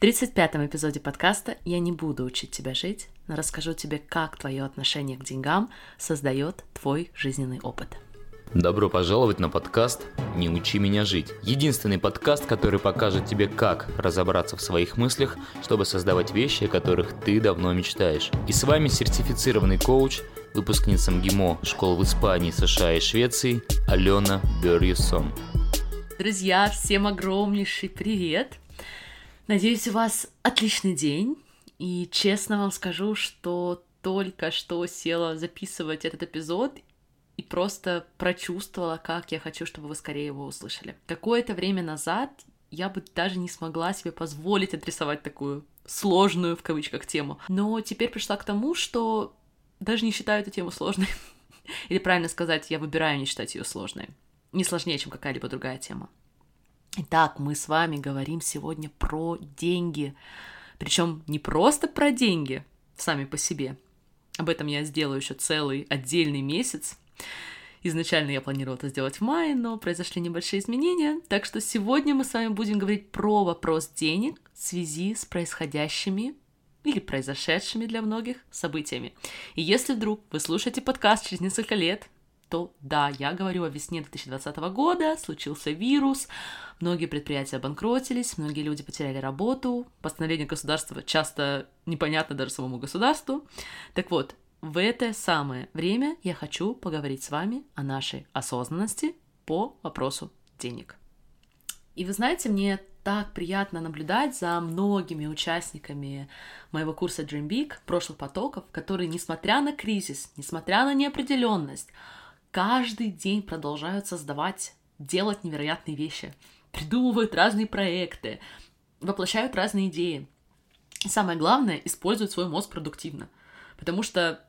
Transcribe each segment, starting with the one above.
В 35-м эпизоде подкаста я не буду учить тебя жить, но расскажу тебе, как твое отношение к деньгам создает твой жизненный опыт. Добро пожаловать на подкаст «Не учи меня жить». Единственный подкаст, который покажет тебе, как разобраться в своих мыслях, чтобы создавать вещи, о которых ты давно мечтаешь. И с вами сертифицированный коуч, выпускница МГИМО школ в Испании, США и Швеции Алена Бёрьюсон. Друзья, всем огромнейший привет! Надеюсь, у вас отличный день. И честно вам скажу, что только что села записывать этот эпизод и просто прочувствовала, как я хочу, чтобы вы скорее его услышали. Какое-то время назад я бы даже не смогла себе позволить отрисовать такую сложную, в кавычках, тему. Но теперь пришла к тому, что даже не считаю эту тему сложной. Или правильно сказать, я выбираю не считать ее сложной. Не сложнее, чем какая-либо другая тема. Итак, мы с вами говорим сегодня про деньги. Причем не просто про деньги сами по себе. Об этом я сделаю еще целый отдельный месяц. Изначально я планировала это сделать в мае, но произошли небольшие изменения. Так что сегодня мы с вами будем говорить про вопрос денег в связи с происходящими или произошедшими для многих событиями. И если вдруг вы слушаете подкаст через несколько лет, то да, я говорю о весне 2020 года, случился вирус, многие предприятия обанкротились, многие люди потеряли работу, постановление государства часто непонятно даже самому государству. Так вот, в это самое время я хочу поговорить с вами о нашей осознанности по вопросу денег. И вы знаете, мне так приятно наблюдать за многими участниками моего курса Dream Big, прошлых потоков, которые, несмотря на кризис, несмотря на неопределенность, каждый день продолжают создавать, делать невероятные вещи, придумывают разные проекты, воплощают разные идеи. И самое главное, используют свой мозг продуктивно, потому что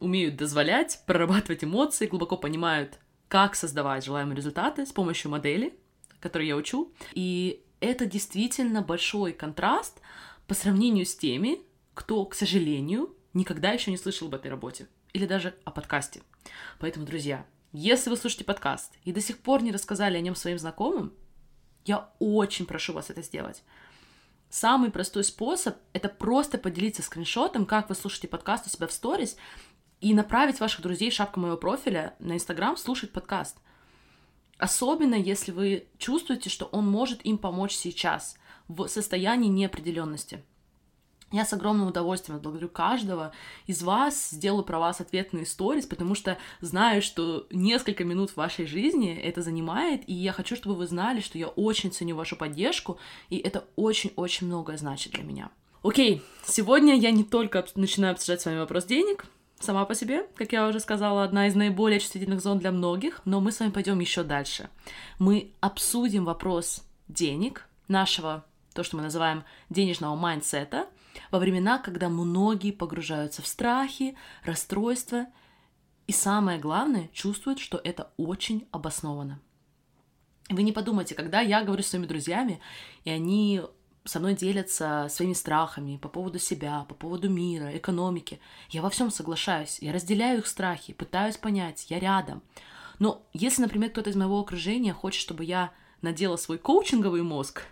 умеют дозволять, прорабатывать эмоции, глубоко понимают, как создавать желаемые результаты с помощью модели, которые я учу. И это действительно большой контраст по сравнению с теми, кто, к сожалению, никогда еще не слышал об этой работе или даже о подкасте. Поэтому, друзья, если вы слушаете подкаст и до сих пор не рассказали о нем своим знакомым, я очень прошу вас это сделать. Самый простой способ — это просто поделиться скриншотом, как вы слушаете подкаст у себя в сторис, и направить ваших друзей в шапку моего профиля на Инстаграм слушать подкаст. Особенно, если вы чувствуете, что он может им помочь сейчас, в состоянии неопределенности. Я с огромным удовольствием благодарю каждого из вас, сделаю про вас ответные сторис, потому что знаю, что несколько минут в вашей жизни это занимает, и я хочу, чтобы вы знали, что я очень ценю вашу поддержку, и это очень-очень многое значит для меня. Окей, сегодня я не только начинаю обсуждать с вами вопрос денег, сама по себе, как я уже сказала, одна из наиболее чувствительных зон для многих, но мы с вами пойдем еще дальше. Мы обсудим вопрос денег, нашего, то, что мы называем денежного mindset а — во времена, когда многие погружаются в страхи, расстройства и самое главное, чувствуют, что это очень обосновано. Вы не подумайте, когда я говорю с своими друзьями, и они со мной делятся своими страхами по поводу себя, по поводу мира, экономики. Я во всем соглашаюсь, я разделяю их страхи, пытаюсь понять, я рядом. Но если, например, кто-то из моего окружения хочет, чтобы я надела свой коучинговый мозг,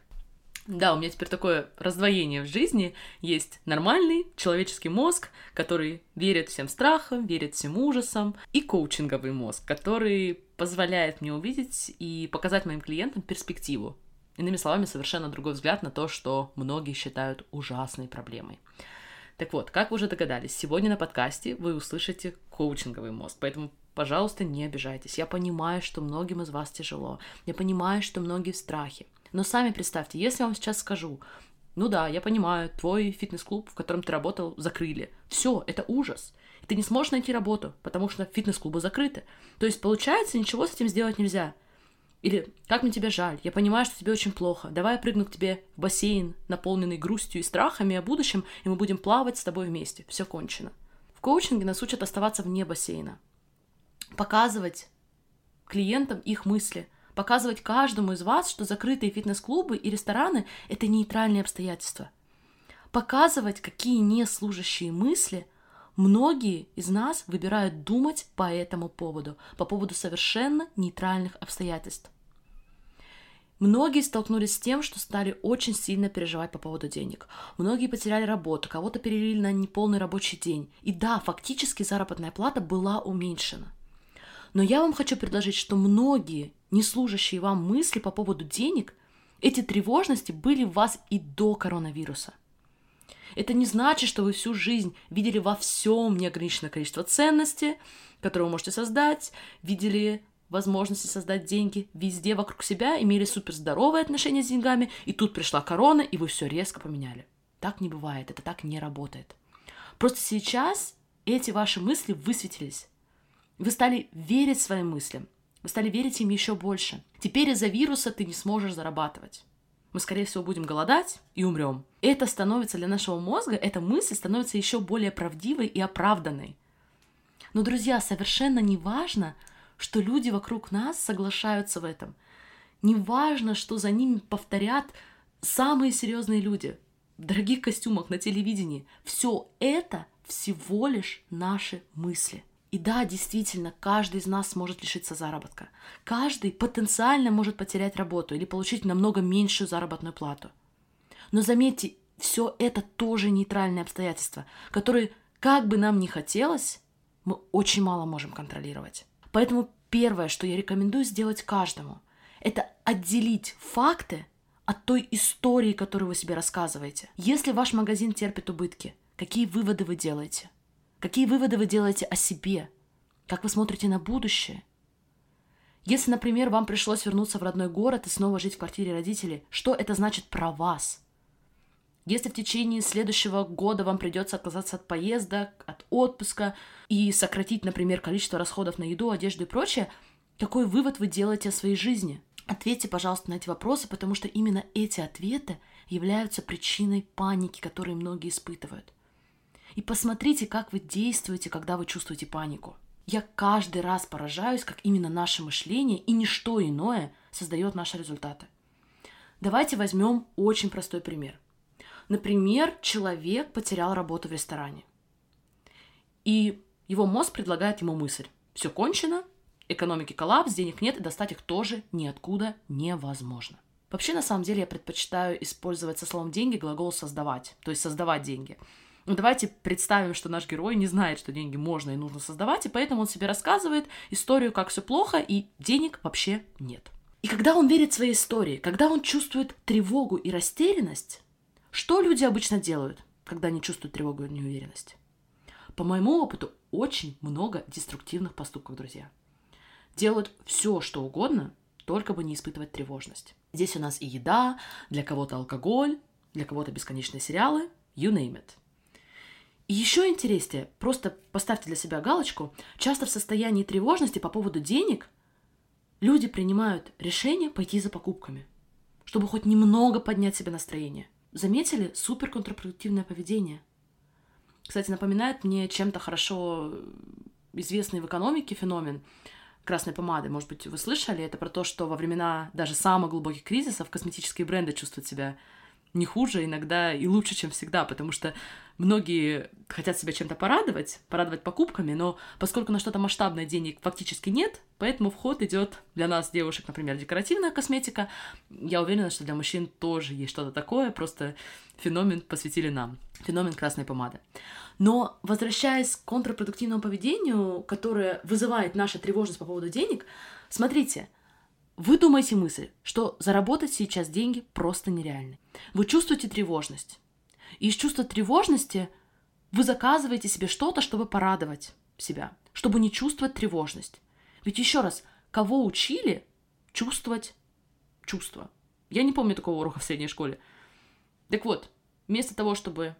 да, у меня теперь такое раздвоение в жизни. Есть нормальный человеческий мозг, который верит всем страхам, верит всем ужасам, и коучинговый мозг, который позволяет мне увидеть и показать моим клиентам перспективу. Иными словами, совершенно другой взгляд на то, что многие считают ужасной проблемой. Так вот, как вы уже догадались, сегодня на подкасте вы услышите коучинговый мозг, поэтому пожалуйста, не обижайтесь. Я понимаю, что многим из вас тяжело. Я понимаю, что многие в страхе. Но сами представьте, если я вам сейчас скажу, ну да, я понимаю, твой фитнес-клуб, в котором ты работал, закрыли. Все, это ужас. Ты не сможешь найти работу, потому что фитнес-клубы закрыты. То есть, получается, ничего с этим сделать нельзя. Или «Как мне тебя жаль? Я понимаю, что тебе очень плохо. Давай я прыгну к тебе в бассейн, наполненный грустью и страхами о будущем, и мы будем плавать с тобой вместе. Все кончено». В коучинге нас учат оставаться вне бассейна. Показывать клиентам их мысли – показывать каждому из вас, что закрытые фитнес-клубы и рестораны — это нейтральные обстоятельства. Показывать, какие неслужащие мысли многие из нас выбирают думать по этому поводу, по поводу совершенно нейтральных обстоятельств. Многие столкнулись с тем, что стали очень сильно переживать по поводу денег. Многие потеряли работу, кого-то перевели на неполный рабочий день. И да, фактически заработная плата была уменьшена. Но я вам хочу предложить, что многие не служащие вам мысли по поводу денег, эти тревожности были в вас и до коронавируса. Это не значит, что вы всю жизнь видели во всем неограниченное количество ценностей, которые вы можете создать, видели возможности создать деньги везде вокруг себя, имели суперздоровые отношения с деньгами, и тут пришла корона, и вы все резко поменяли. Так не бывает, это так не работает. Просто сейчас эти ваши мысли высветились. Вы стали верить своим мыслям, вы стали верить им еще больше. Теперь из-за вируса ты не сможешь зарабатывать. Мы, скорее всего, будем голодать и умрем. Это становится для нашего мозга, эта мысль становится еще более правдивой и оправданной. Но, друзья, совершенно не важно, что люди вокруг нас соглашаются в этом. Не важно, что за ними повторят самые серьезные люди в дорогих костюмах на телевидении. Все это всего лишь наши мысли. И да, действительно, каждый из нас может лишиться заработка. Каждый потенциально может потерять работу или получить намного меньшую заработную плату. Но заметьте, все это тоже нейтральные обстоятельства, которые, как бы нам ни хотелось, мы очень мало можем контролировать. Поэтому первое, что я рекомендую сделать каждому, это отделить факты от той истории, которую вы себе рассказываете. Если ваш магазин терпит убытки, какие выводы вы делаете? Какие выводы вы делаете о себе? Как вы смотрите на будущее? Если, например, вам пришлось вернуться в родной город и снова жить в квартире родителей, что это значит про вас? Если в течение следующего года вам придется отказаться от поездок, от отпуска и сократить, например, количество расходов на еду, одежду и прочее, какой вывод вы делаете о своей жизни? Ответьте, пожалуйста, на эти вопросы, потому что именно эти ответы являются причиной паники, которую многие испытывают. И посмотрите, как вы действуете, когда вы чувствуете панику. Я каждый раз поражаюсь, как именно наше мышление и ничто иное создает наши результаты. Давайте возьмем очень простой пример. Например, человек потерял работу в ресторане. И его мозг предлагает ему мысль. Все кончено, экономики коллапс, денег нет, и достать их тоже ниоткуда невозможно. Вообще, на самом деле, я предпочитаю использовать со словом «деньги» глагол «создавать», то есть создавать деньги. Но давайте представим, что наш герой не знает, что деньги можно и нужно создавать, и поэтому он себе рассказывает историю, как все плохо, и денег вообще нет. И когда он верит своей истории, когда он чувствует тревогу и растерянность, что люди обычно делают, когда они чувствуют тревогу и неуверенность? По моему опыту, очень много деструктивных поступков, друзья. Делают все, что угодно, только бы не испытывать тревожность. Здесь у нас и еда, для кого-то алкоголь, для кого-то бесконечные сериалы, you name it. И еще интереснее, просто поставьте для себя галочку, часто в состоянии тревожности по поводу денег люди принимают решение пойти за покупками, чтобы хоть немного поднять себе настроение – Заметили супер контрпродуктивное поведение? Кстати, напоминает мне чем-то хорошо известный в экономике феномен красной помады. Может быть, вы слышали? Это про то, что во времена даже самых глубоких кризисов косметические бренды чувствуют себя не хуже, иногда и лучше, чем всегда, потому что многие хотят себя чем-то порадовать, порадовать покупками, но поскольку на что-то масштабное денег фактически нет, поэтому вход идет для нас, девушек, например, декоративная косметика. Я уверена, что для мужчин тоже есть что-то такое, просто феномен посвятили нам, феномен красной помады. Но возвращаясь к контрпродуктивному поведению, которое вызывает наша тревожность по поводу денег, смотрите – вы думаете мысль, что заработать сейчас деньги просто нереально. Вы чувствуете тревожность. И из чувства тревожности вы заказываете себе что-то, чтобы порадовать себя, чтобы не чувствовать тревожность. Ведь еще раз, кого учили чувствовать чувства? Я не помню такого урока в средней школе. Так вот, вместо того, чтобы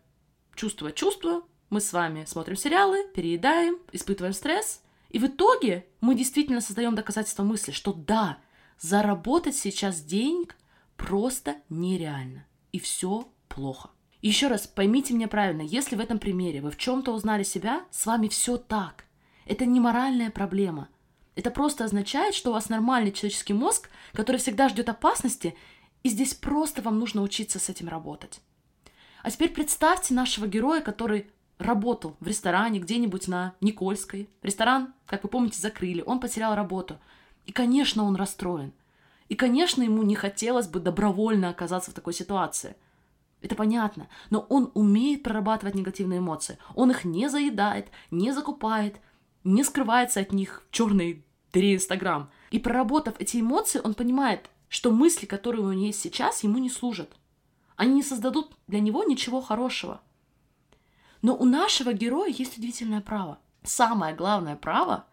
чувствовать чувства, мы с вами смотрим сериалы, переедаем, испытываем стресс, и в итоге мы действительно создаем доказательство мысли, что да, Заработать сейчас денег просто нереально. И все плохо. Еще раз, поймите меня правильно, если в этом примере вы в чем-то узнали себя, с вами все так. Это не моральная проблема. Это просто означает, что у вас нормальный человеческий мозг, который всегда ждет опасности, и здесь просто вам нужно учиться с этим работать. А теперь представьте нашего героя, который работал в ресторане где-нибудь на Никольской. Ресторан, как вы помните, закрыли, он потерял работу – и, конечно, он расстроен. И, конечно, ему не хотелось бы добровольно оказаться в такой ситуации. Это понятно. Но он умеет прорабатывать негативные эмоции. Он их не заедает, не закупает, не скрывается от них в черной дыре Инстаграм. И проработав эти эмоции, он понимает, что мысли, которые у него есть сейчас, ему не служат. Они не создадут для него ничего хорошего. Но у нашего героя есть удивительное право. Самое главное право,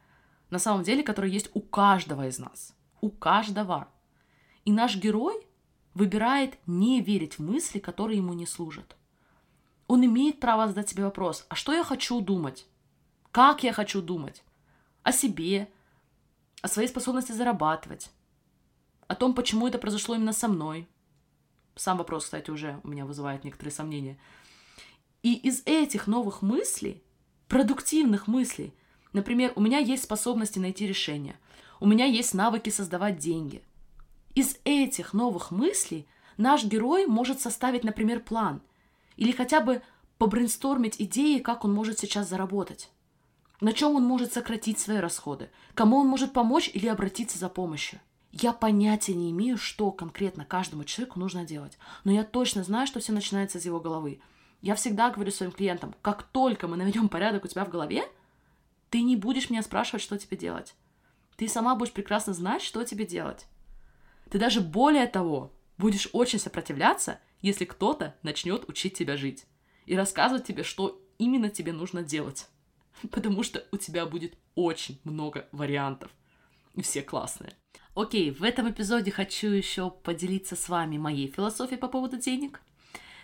на самом деле, которое есть у каждого из нас. У каждого. И наш герой выбирает не верить в мысли, которые ему не служат. Он имеет право задать себе вопрос, а что я хочу думать? Как я хочу думать? О себе, о своей способности зарабатывать, о том, почему это произошло именно со мной. Сам вопрос, кстати, уже у меня вызывает некоторые сомнения. И из этих новых мыслей, продуктивных мыслей, например, у меня есть способности найти решения, у меня есть навыки создавать деньги. Из этих новых мыслей наш герой может составить, например, план или хотя бы побрейнстормить идеи, как он может сейчас заработать. На чем он может сократить свои расходы? Кому он может помочь или обратиться за помощью? Я понятия не имею, что конкретно каждому человеку нужно делать, но я точно знаю, что все начинается из его головы. Я всегда говорю своим клиентам, как только мы наведем порядок у тебя в голове, ты не будешь меня спрашивать, что тебе делать. Ты сама будешь прекрасно знать, что тебе делать. Ты даже более того будешь очень сопротивляться, если кто-то начнет учить тебя жить и рассказывать тебе, что именно тебе нужно делать. Потому что у тебя будет очень много вариантов. И все классные. Окей, в этом эпизоде хочу еще поделиться с вами моей философией по поводу денег,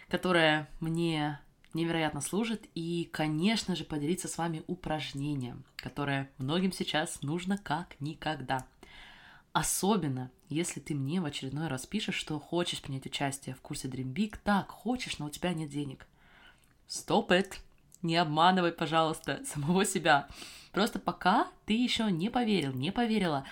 которая мне невероятно служит, и, конечно же, поделиться с вами упражнением, которое многим сейчас нужно как никогда. Особенно, если ты мне в очередной раз пишешь, что хочешь принять участие в курсе Dream Big, так, хочешь, но у тебя нет денег. Stop it! Не обманывай, пожалуйста, самого себя. Просто пока ты еще не поверил, не поверила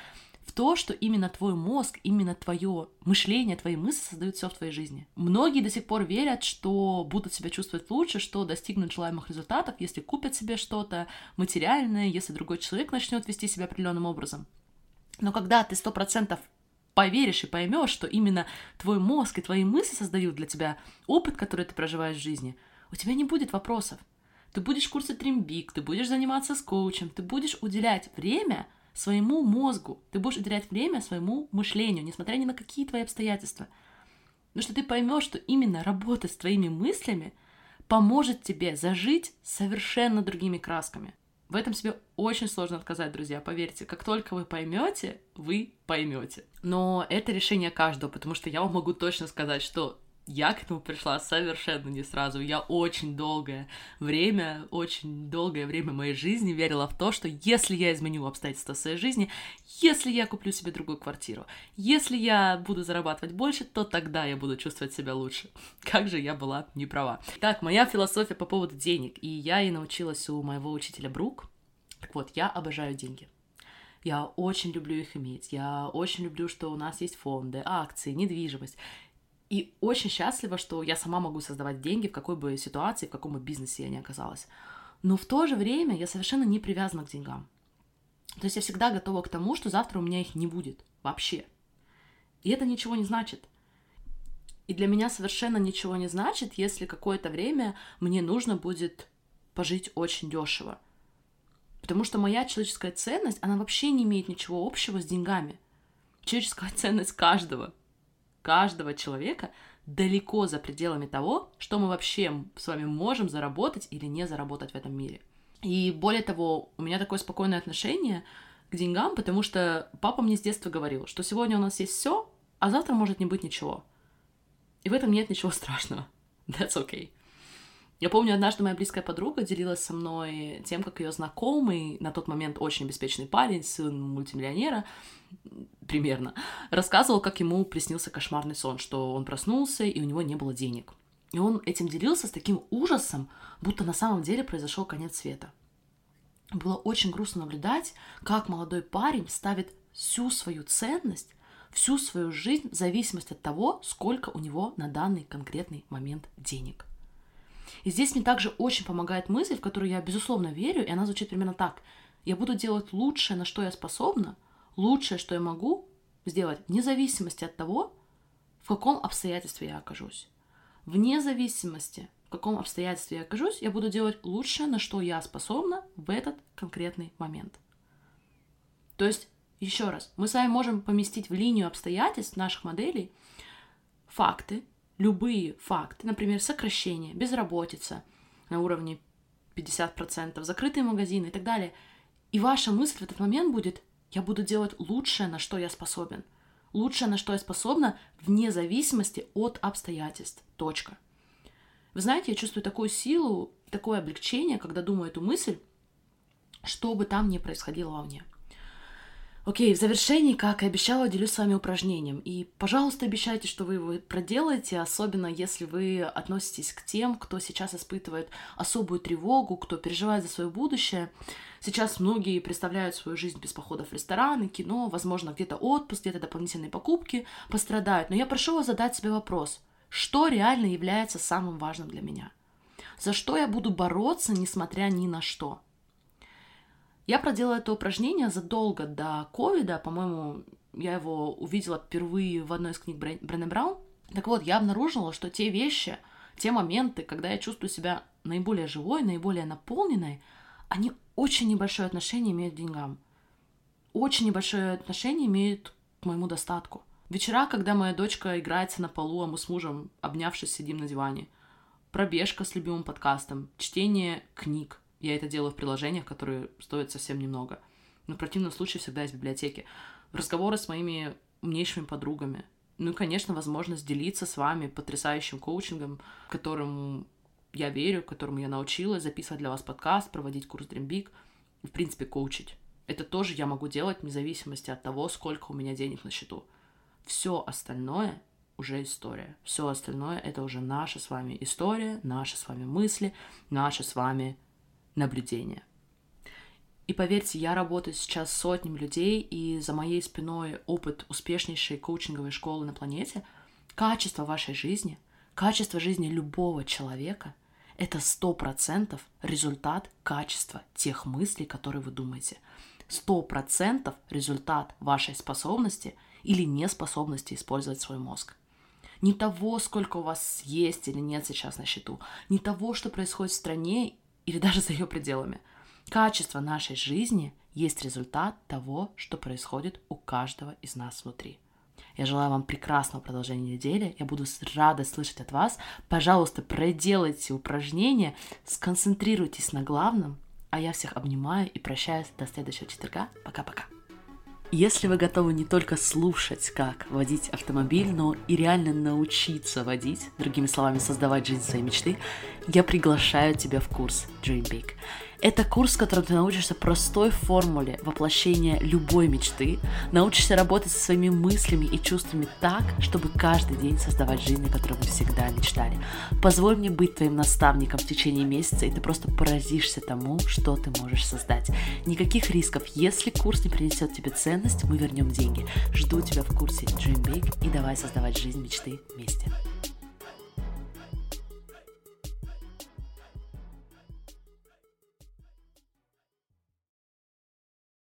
в то, что именно твой мозг, именно твое мышление, твои мысли создают все в твоей жизни. Многие до сих пор верят, что будут себя чувствовать лучше, что достигнут желаемых результатов, если купят себе что-то материальное, если другой человек начнет вести себя определенным образом. Но когда ты сто процентов поверишь и поймешь, что именно твой мозг и твои мысли создают для тебя опыт, который ты проживаешь в жизни, у тебя не будет вопросов. Ты будешь курсы Тримбик, ты будешь заниматься с коучем, ты будешь уделять время своему мозгу, ты будешь уделять время своему мышлению, несмотря ни на какие твои обстоятельства. Потому что ты поймешь, что именно работа с твоими мыслями поможет тебе зажить совершенно другими красками. В этом себе очень сложно отказать, друзья, поверьте. Как только вы поймете, вы поймете. Но это решение каждого, потому что я вам могу точно сказать, что я к этому пришла совершенно не сразу. Я очень долгое время, очень долгое время моей жизни верила в то, что если я изменю обстоятельства своей жизни, если я куплю себе другую квартиру, если я буду зарабатывать больше, то тогда я буду чувствовать себя лучше. Как же я была не права. Так, моя философия по поводу денег, и я и научилась у моего учителя Брук. Так вот, я обожаю деньги. Я очень люблю их иметь. Я очень люблю, что у нас есть фонды, акции, недвижимость. И очень счастлива, что я сама могу создавать деньги в какой бы ситуации, в каком бы бизнесе я ни оказалась. Но в то же время я совершенно не привязана к деньгам. То есть я всегда готова к тому, что завтра у меня их не будет вообще. И это ничего не значит. И для меня совершенно ничего не значит, если какое-то время мне нужно будет пожить очень дешево. Потому что моя человеческая ценность, она вообще не имеет ничего общего с деньгами. Человеческая ценность каждого каждого человека далеко за пределами того, что мы вообще с вами можем заработать или не заработать в этом мире. И более того, у меня такое спокойное отношение к деньгам, потому что папа мне с детства говорил, что сегодня у нас есть все, а завтра может не быть ничего. И в этом нет ничего страшного. That's okay. Я помню, однажды моя близкая подруга делилась со мной тем, как ее знакомый, на тот момент очень обеспеченный парень, сын мультимиллионера, примерно, рассказывал, как ему приснился кошмарный сон, что он проснулся, и у него не было денег. И он этим делился с таким ужасом, будто на самом деле произошел конец света. Было очень грустно наблюдать, как молодой парень ставит всю свою ценность, всю свою жизнь в зависимости от того, сколько у него на данный конкретный момент денег – и здесь мне также очень помогает мысль, в которую я, безусловно, верю, и она звучит примерно так. Я буду делать лучшее, на что я способна, лучшее, что я могу, сделать вне зависимости от того, в каком обстоятельстве я окажусь. Вне зависимости, в каком обстоятельстве я окажусь, я буду делать лучшее, на что я способна в этот конкретный момент. То есть, еще раз, мы с вами можем поместить в линию обстоятельств наших моделей факты, любые факты, например, сокращение, безработица на уровне 50%, закрытые магазины и так далее. И ваша мысль в этот момент будет, я буду делать лучшее, на что я способен. Лучшее, на что я способна, вне зависимости от обстоятельств. Точка. Вы знаете, я чувствую такую силу, такое облегчение, когда думаю эту мысль, что бы там ни происходило во мне. Окей, в завершении, как и обещала, делюсь с вами упражнением. И, пожалуйста, обещайте, что вы его проделаете, особенно если вы относитесь к тем, кто сейчас испытывает особую тревогу, кто переживает за свое будущее. Сейчас многие представляют свою жизнь без походов в рестораны, кино, возможно, где-то отпуск, где-то дополнительные покупки пострадают. Но я прошу вас задать себе вопрос, что реально является самым важным для меня? За что я буду бороться, несмотря ни на что? Я проделала это упражнение задолго до ковида, по-моему, я его увидела впервые в одной из книг Брене Браун. Так вот, я обнаружила, что те вещи, те моменты, когда я чувствую себя наиболее живой, наиболее наполненной, они очень небольшое отношение имеют к деньгам. Очень небольшое отношение имеют к моему достатку. Вечера, когда моя дочка играется на полу, а мы с мужем, обнявшись, сидим на диване. Пробежка с любимым подкастом, чтение книг, я это делаю в приложениях, которые стоят совсем немного. Но в противном случае всегда из библиотеки. Разговоры с моими умнейшими подругами. Ну и, конечно, возможность делиться с вами потрясающим коучингом, которому я верю, которому я научилась, записывать для вас подкаст, проводить курс Dream Big, в принципе, коучить. Это тоже я могу делать вне зависимости от того, сколько у меня денег на счету. Все остальное уже история. Все остальное это уже наша с вами история, наши с вами мысли, наши с вами наблюдения. И поверьте, я работаю сейчас с сотнями людей, и за моей спиной опыт успешнейшей коучинговой школы на планете. Качество вашей жизни, качество жизни любого человека — это сто процентов результат качества тех мыслей, которые вы думаете. Сто процентов результат вашей способности или неспособности использовать свой мозг. Не того, сколько у вас есть или нет сейчас на счету, не того, что происходит в стране или даже за ее пределами. Качество нашей жизни есть результат того, что происходит у каждого из нас внутри. Я желаю вам прекрасного продолжения недели. Я буду рада слышать от вас. Пожалуйста, проделайте упражнения, сконцентрируйтесь на главном. А я всех обнимаю и прощаюсь до следующего четверга. Пока-пока. Если вы готовы не только слушать, как водить автомобиль, но и реально научиться водить, другими словами, создавать жизнь своей мечты, я приглашаю тебя в курс Dream Big. Это курс, в котором ты научишься простой формуле воплощения любой мечты, научишься работать со своими мыслями и чувствами так, чтобы каждый день создавать жизнь, о которой вы всегда мечтали. Позволь мне быть твоим наставником в течение месяца, и ты просто поразишься тому, что ты можешь создать. Никаких рисков. Если курс не принесет тебе ценность, мы вернем деньги. Жду тебя в курсе Dream Big и давай создавать жизнь мечты вместе.